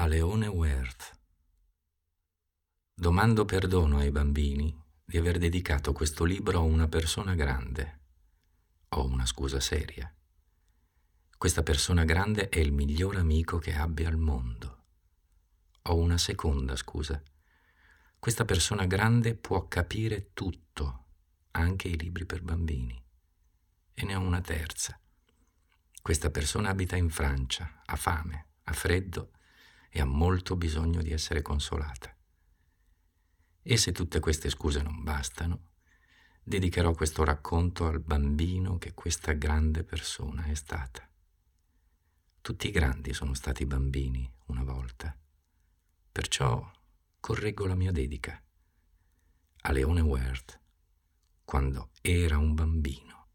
a Leone Werth. Domando perdono ai bambini di aver dedicato questo libro a una persona grande. Ho una scusa seria. Questa persona grande è il miglior amico che abbia al mondo. Ho una seconda scusa. Questa persona grande può capire tutto, anche i libri per bambini. E ne ho una terza. Questa persona abita in Francia, ha fame, ha freddo e ha molto bisogno di essere consolata. E se tutte queste scuse non bastano, dedicherò questo racconto al bambino che questa grande persona è stata. Tutti i grandi sono stati bambini una volta, perciò correggo la mia dedica a Leone Werth quando era un bambino.